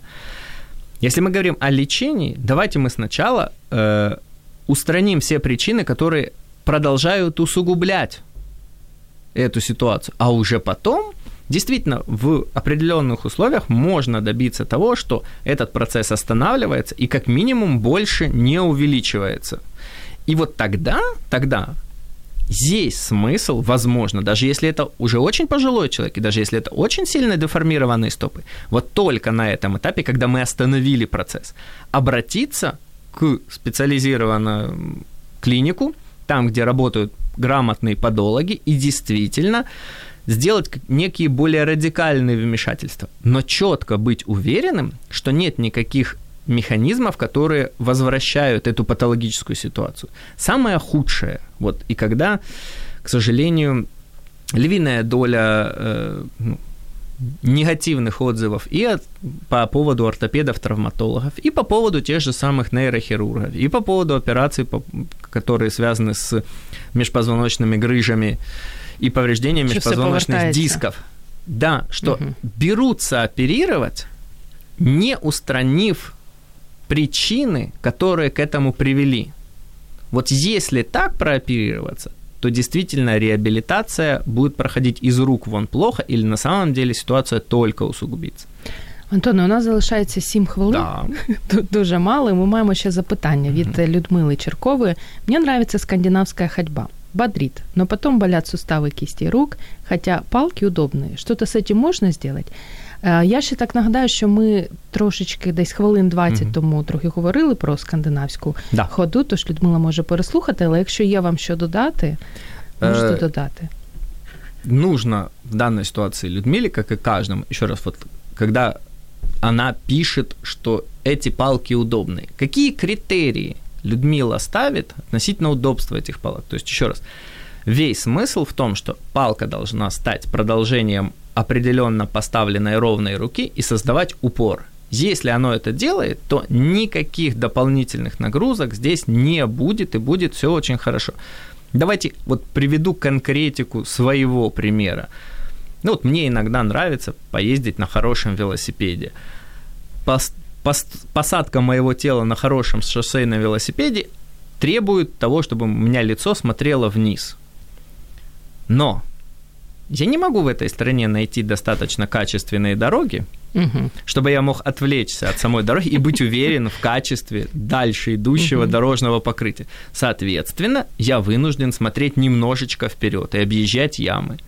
Если мы говорим о лечении, давайте мы сначала э, устраним все причины, которые продолжают усугублять эту ситуацию, а уже потом Действительно, в определенных условиях можно добиться того, что этот процесс останавливается и как минимум больше не увеличивается. И вот тогда, тогда здесь смысл, возможно, даже если это уже очень пожилой человек, и даже если это очень сильно деформированные стопы, вот только на этом этапе, когда мы остановили процесс, обратиться к специализированному клинику, там, где работают грамотные подологи, и действительно сделать некие более радикальные вмешательства, но четко быть уверенным, что нет никаких механизмов, которые возвращают эту патологическую ситуацию. Самое худшее, вот, и когда, к сожалению, львиная доля э, ну, негативных отзывов и от, по поводу ортопедов, травматологов, и по поводу тех же самых нейрохирургов, и по поводу операций, которые связаны с межпозвоночными грыжами, и повреждения межпозвоночных дисков. Да, что угу. берутся оперировать, не устранив причины, которые к этому привели. Вот если так прооперироваться, то действительно реабилитация будет проходить из рук вон плохо, или на самом деле ситуация только усугубится. Антоне, у нас залишається 7 хвилин. Да. Тут дуже мало. Ми маємо ще запитання від Людмили Черкової. Мені подобається скандинавська ходьба бодрит, но потом болят суставы кисти рук, хотя палки удобные. Что-то с этим можно сделать? Я ще так нагадаю, що ми трошечки десь хвилин 20 mm-hmm. тому трохи говорили про скандинавську да. ходу, тож Людмила може переслухати, але якщо є вам що додати, можете додати. Нужно в данной ситуации Людмиле, как и каждому, еще раз, вот когда она пишет, что эти палки удобные, какие критерии Людмила ставит относительно удобства этих палок. То есть, еще раз, весь смысл в том, что палка должна стать продолжением определенно поставленной ровной руки и создавать упор. Если оно это делает, то никаких дополнительных нагрузок здесь не будет и будет все очень хорошо. Давайте вот приведу конкретику своего примера. Ну вот мне иногда нравится поездить на хорошем велосипеде посадка моего тела на хорошем шоссейном велосипеде требует того, чтобы у меня лицо смотрело вниз. Но я не могу в этой стране найти достаточно качественные дороги, угу. чтобы я мог отвлечься от самой дороги и быть уверен в качестве дальше идущего угу. дорожного покрытия. Соответственно, я вынужден смотреть немножечко вперед и объезжать ямы.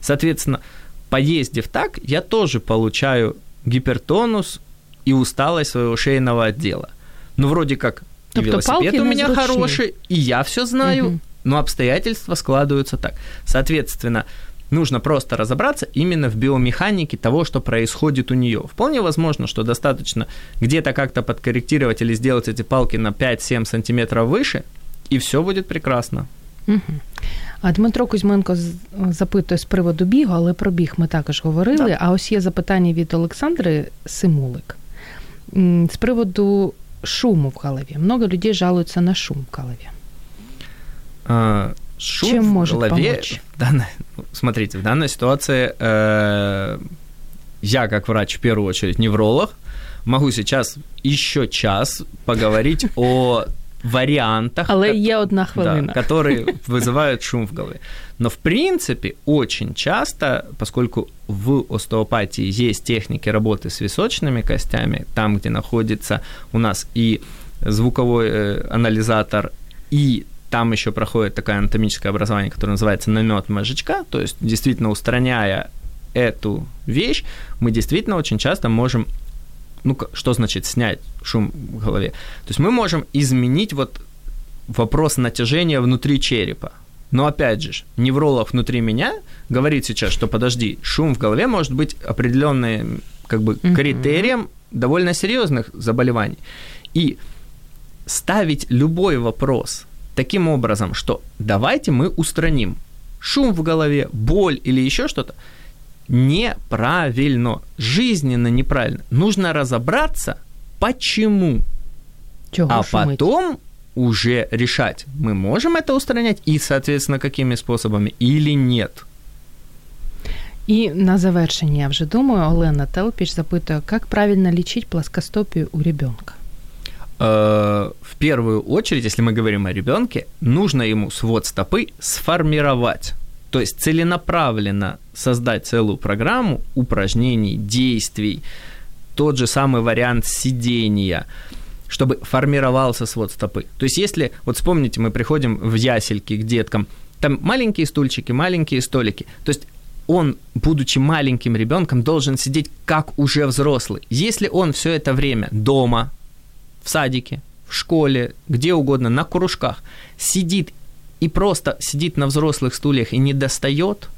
Соответственно, поездив так, я тоже получаю гипертонус, и усталость своего шейного отдела. Ну, вроде как, и велосипед у меня хороший, и я все знаю, угу. но обстоятельства складываются так. Соответственно, нужно просто разобраться именно в биомеханике того, что происходит у нее. Вполне возможно, что достаточно где-то как-то подкорректировать или сделать эти палки на 5-7 сантиметров выше, и все будет прекрасно. Угу. А Дмитро Кузьменко запитує з приводу бігу, але про біг ми також говорили. Так. А ось є запитання від Олександри Симулик. С приводу шума в голове. Много людей жалуются на шум в голове. Шум Чем в может голове, помочь? Данной, смотрите, в данной ситуации э, я, как врач, в первую очередь невролог, могу сейчас еще час поговорить о вариантах, Але є одна хвилина. Да, которые вызывают шум в голове. Но в принципе очень часто, поскольку в остеопатии есть техники работы с височными костями, там, где находится у нас и звуковой э, анализатор, и там еще проходит такое анатомическое образование, которое называется намет мозжечка, то есть действительно устраняя эту вещь, мы действительно очень часто можем ну, что значит снять шум в голове? То есть мы можем изменить вот вопрос натяжения внутри черепа. Но опять же, невролог внутри меня говорит сейчас, что подожди, шум в голове может быть определенным как бы критерием довольно серьезных заболеваний. И ставить любой вопрос таким образом, что давайте мы устраним шум в голове, боль или еще что-то, неправильно, жизненно неправильно. Нужно разобраться, почему. Чего а шумить? потом уже решать, мы можем это устранять и, соответственно, какими способами или нет. І на завершення, я вже думаю, Олена Телпіч запитує, як правильно лечить плоскостопию у ребенка? Э, в первую очередь, если мы говорим о ребенке, нужно ему свод стопы сформировать. То есть целенаправленно создать целую программу упражнений, действий, тот же самый вариант сидения, чтобы формировался свод стопы. То есть если, вот вспомните, мы приходим в ясельки к деткам, там маленькие стульчики, маленькие столики. То есть он, будучи маленьким ребенком, должен сидеть как уже взрослый. Если он все это время дома, в садике, в школе, где угодно, на кружках, сидит и просто сидит на взрослых стульях и не достает,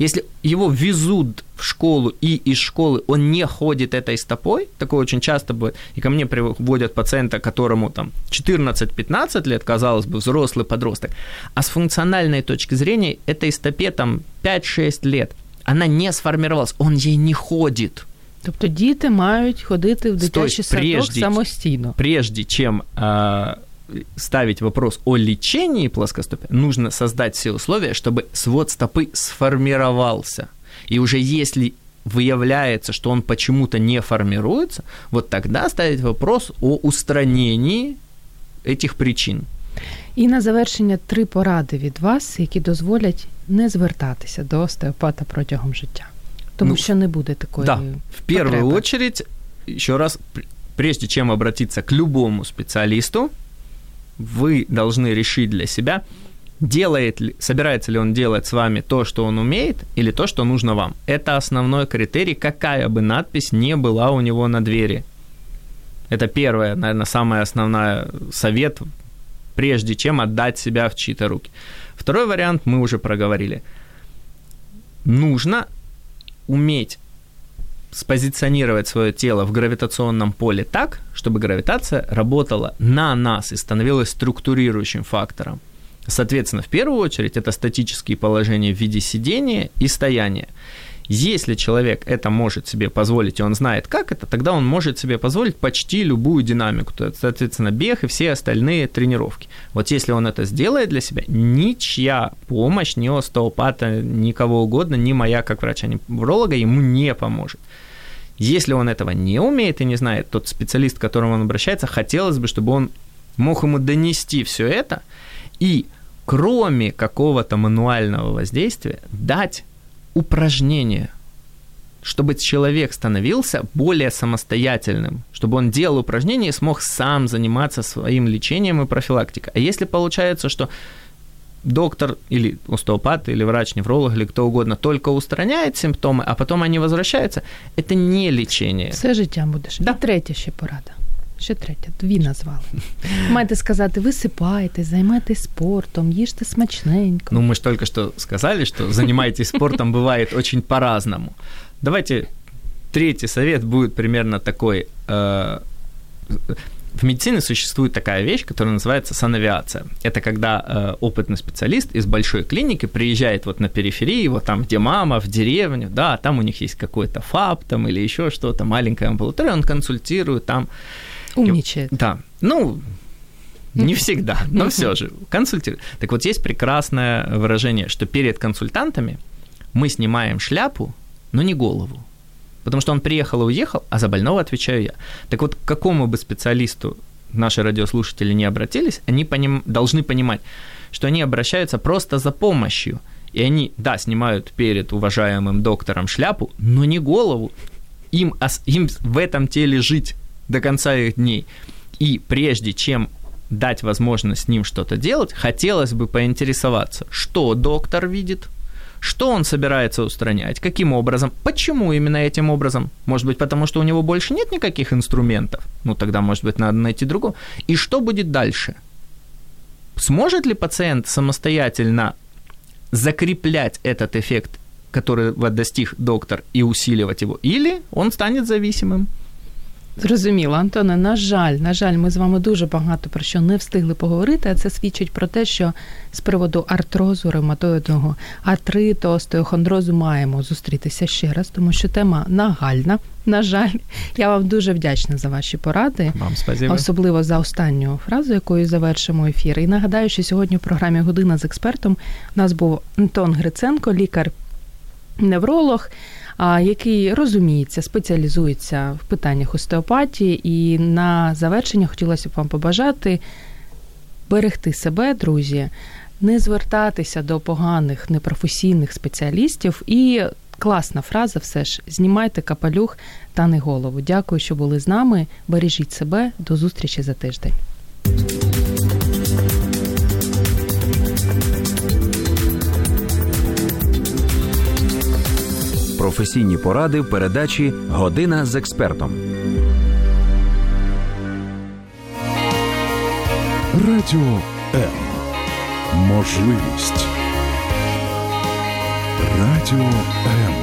если его везут в школу и из школы он не ходит этой стопой, такое очень часто бывает, и ко мне приводят пациента, которому там 14-15 лет, казалось бы, взрослый подросток, а с функциональной точки зрения этой стопе там 5-6 лет, она не сформировалась, он ей не ходит. Тобто діти мають ходити в дитячий садок прежде, самостійно. Прежде чем э, ставить вопрос о лечении плоскостопия, нужно создать все условия, чтобы свод стопы сформировался. И уже если выявляется, что он почему-то не формируется, вот тогда ставить вопрос о устранении этих причин. І на завершення три поради від вас, які дозволять не звертатися до остеопата протягом життя. Тому ну, що не буде такої. Да, в первую потреби. очередь, еще раз, прежде чем обратиться к любому специалисту, вы должны решить для себя, делает ли, собирается ли он делать с вами то, что он умеет, или то, что нужно вам. Это основной критерий, какая бы надпись не была у него на двери. Это первое, наверное, самое основное совет, прежде чем отдать себя в чьи-то руки. Второй вариант мы уже проговорили. Нужно уметь спозиционировать свое тело в гравитационном поле так, чтобы гравитация работала на нас и становилась структурирующим фактором. Соответственно, в первую очередь это статические положения в виде сидения и стояния. Если человек это может себе позволить, и он знает, как это, тогда он может себе позволить почти любую динамику, то, соответственно, бег и все остальные тренировки. Вот если он это сделает для себя, ничья помощь, ни остеопата, никого угодно, ни моя как врача, ни невролога ему не поможет. Если он этого не умеет и не знает, тот специалист, к которому он обращается, хотелось бы, чтобы он мог ему донести все это и кроме какого-то мануального воздействия дать упражнения, чтобы человек становился более самостоятельным, чтобы он делал упражнения и смог сам заниматься своим лечением и профилактикой. А если получается, что доктор или остеопат, или врач-невролог, или кто угодно только устраняет симптомы, а потом они возвращаются, это не лечение. Все життя будеш. Да. І третя ще порада. Ще третя, дві назвали. Маєте сказати, висипайте, займайтесь спортом, їжте смачненько. Ну, мы же только что сказали, что занимайтесь спортом бывает очень по-разному. Давайте третий совет будет примерно такой. Э, в медицине существует такая вещь, которая называется санавиация. Это когда э, опытный специалист из большой клиники приезжает вот на периферии, вот там, где мама, в деревню, да, там у них есть какой-то ФАП там или еще что-то, маленькая амбулатория, он консультирует там. Умничает. Да. Ну, не всегда, но все же консультирует. Так вот, есть прекрасное выражение, что перед консультантами мы снимаем шляпу, но не голову. Потому что он приехал и уехал, а за больного отвечаю я. Так вот, к какому бы специалисту наши радиослушатели не обратились, они поним, должны понимать, что они обращаются просто за помощью. И они, да, снимают перед уважаемым доктором шляпу, но не голову. Им, им в этом теле жить до конца их дней. И прежде чем дать возможность с ним что-то делать, хотелось бы поинтересоваться, что доктор видит, что он собирается устранять, каким образом, почему именно этим образом. Может быть, потому что у него больше нет никаких инструментов. Ну, тогда, может быть, надо найти другого. И что будет дальше? Сможет ли пациент самостоятельно закреплять этот эффект, который достиг доктор, и усиливать его? Или он станет зависимым? Зрозуміло, Антоне, на жаль, на жаль, ми з вами дуже багато про що не встигли поговорити, а це свідчить про те, що з приводу артрозу, ревматоїдного артриту, остеохондрозу маємо зустрітися ще раз, тому що тема нагальна. На жаль, я вам дуже вдячна за ваші поради, вам спасибо. особливо за останню фразу, якою завершимо ефір. І нагадаю, що сьогодні в програмі Година з експертом у нас був Антон Гриценко, лікар-невролог який розуміється, спеціалізується в питаннях остеопатії. І на завершення хотілося б вам побажати берегти себе, друзі, не звертатися до поганих непрофесійних спеціалістів. І класна фраза, все ж знімайте капелюх та не голову. Дякую, що були з нами. Бережіть себе, до зустрічі за тиждень. Професійні поради в передачі Година з експертом. Радіо М. Можливість. Радіо М.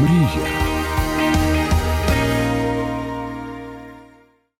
Мрія.